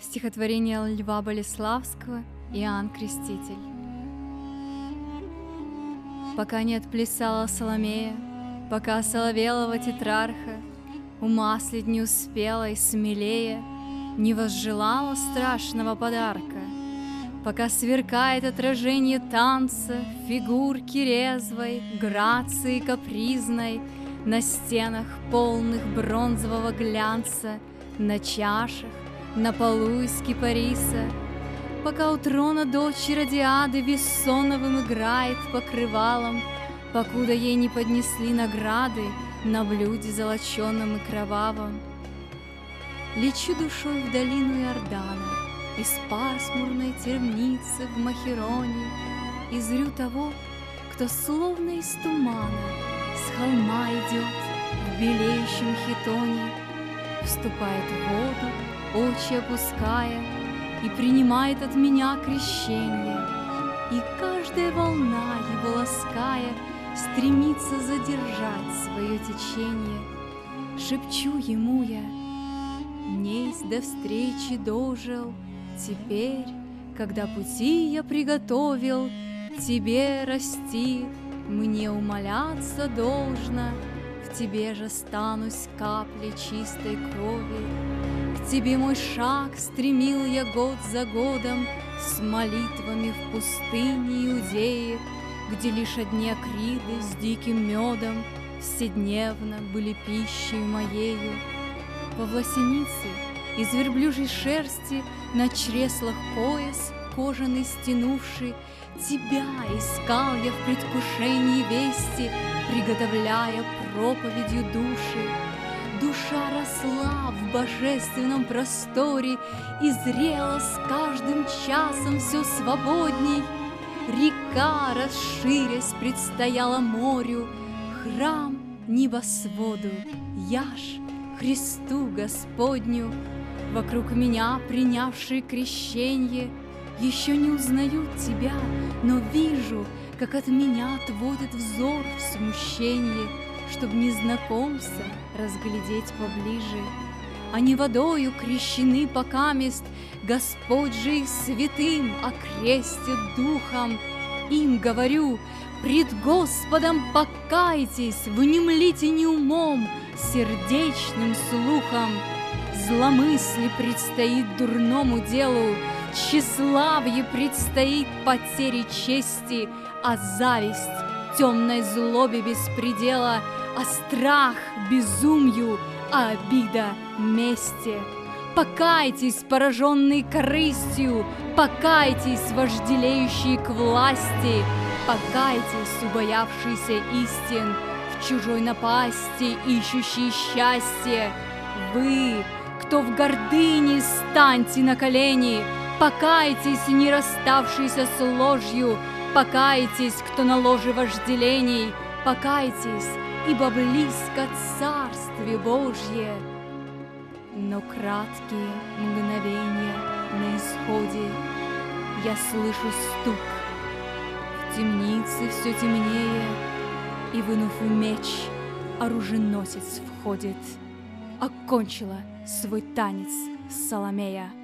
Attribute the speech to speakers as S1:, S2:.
S1: Стихотворение Льва Болеславского «Иоанн Креститель». Пока не отплясала Соломея, Пока соловелого тетрарха Умаслить не успела и смелее Не возжелала страшного подарка, Пока сверкает отражение танца Фигурки резвой, грации капризной На стенах полных бронзового глянца, На чашах, на полу из кипариса, Пока у трона дочь Радиады Вессоновым играет покрывалом, Покуда ей не поднесли награды На блюде золоченом и кровавом. Лечу душой в долину Иордана, Из пасмурной терницы в Махероне, И зрю того, кто словно из тумана С холма идет в белеющем хитоне, Вступает в воду, очи опуская, И принимает от меня крещение. И каждая волна его лаская Стремится задержать свое течение. Шепчу ему я, Несть до встречи дожил, Теперь, когда пути я приготовил, Тебе расти, мне умоляться должно, тебе же станусь каплей чистой крови, К тебе мой шаг стремил я год за годом С молитвами в пустыне Иудеи, Где лишь одни акриды с диким медом Вседневно были пищей моею. Во власенице из верблюжьей шерсти На чреслах пояс кожаный стянувший, Тебя искал я в предвкушении вести, Приготовляя проповедью души. Душа росла в божественном просторе И зрела с каждым часом все свободней. Река, расширясь, предстояла морю, Храм небосводу, я ж Христу Господню. Вокруг меня, принявшие крещенье, Еще не узнают тебя, но вижу, Как от меня отводит взор в смущенье, Чтоб незнакомца разглядеть поближе. Они водою крещены покамест, Господь же их святым окрестит духом. Им говорю, пред Господом покайтесь, Внемлите не умом, сердечным слухом. Зломысли предстоит дурному делу, Тщеславье предстоит потере чести, А зависть темной злобе без предела, А страх безумью, а обида мести. Покайтесь, пораженные корыстью, Покайтесь, вожделеющие к власти, Покайтесь, убоявшиеся истин, В чужой напасти ищущие счастье. Вы, кто в гордыне, станьте на колени, Покайтесь, не расставшиеся с ложью, Покайтесь, кто на ложе вожделений, Покайтесь, ибо близко Царствие Божье. Но краткие мгновения на исходе Я слышу стук. В темнице все темнее, И, вынув меч, оруженосец входит. Окончила свой танец Соломея.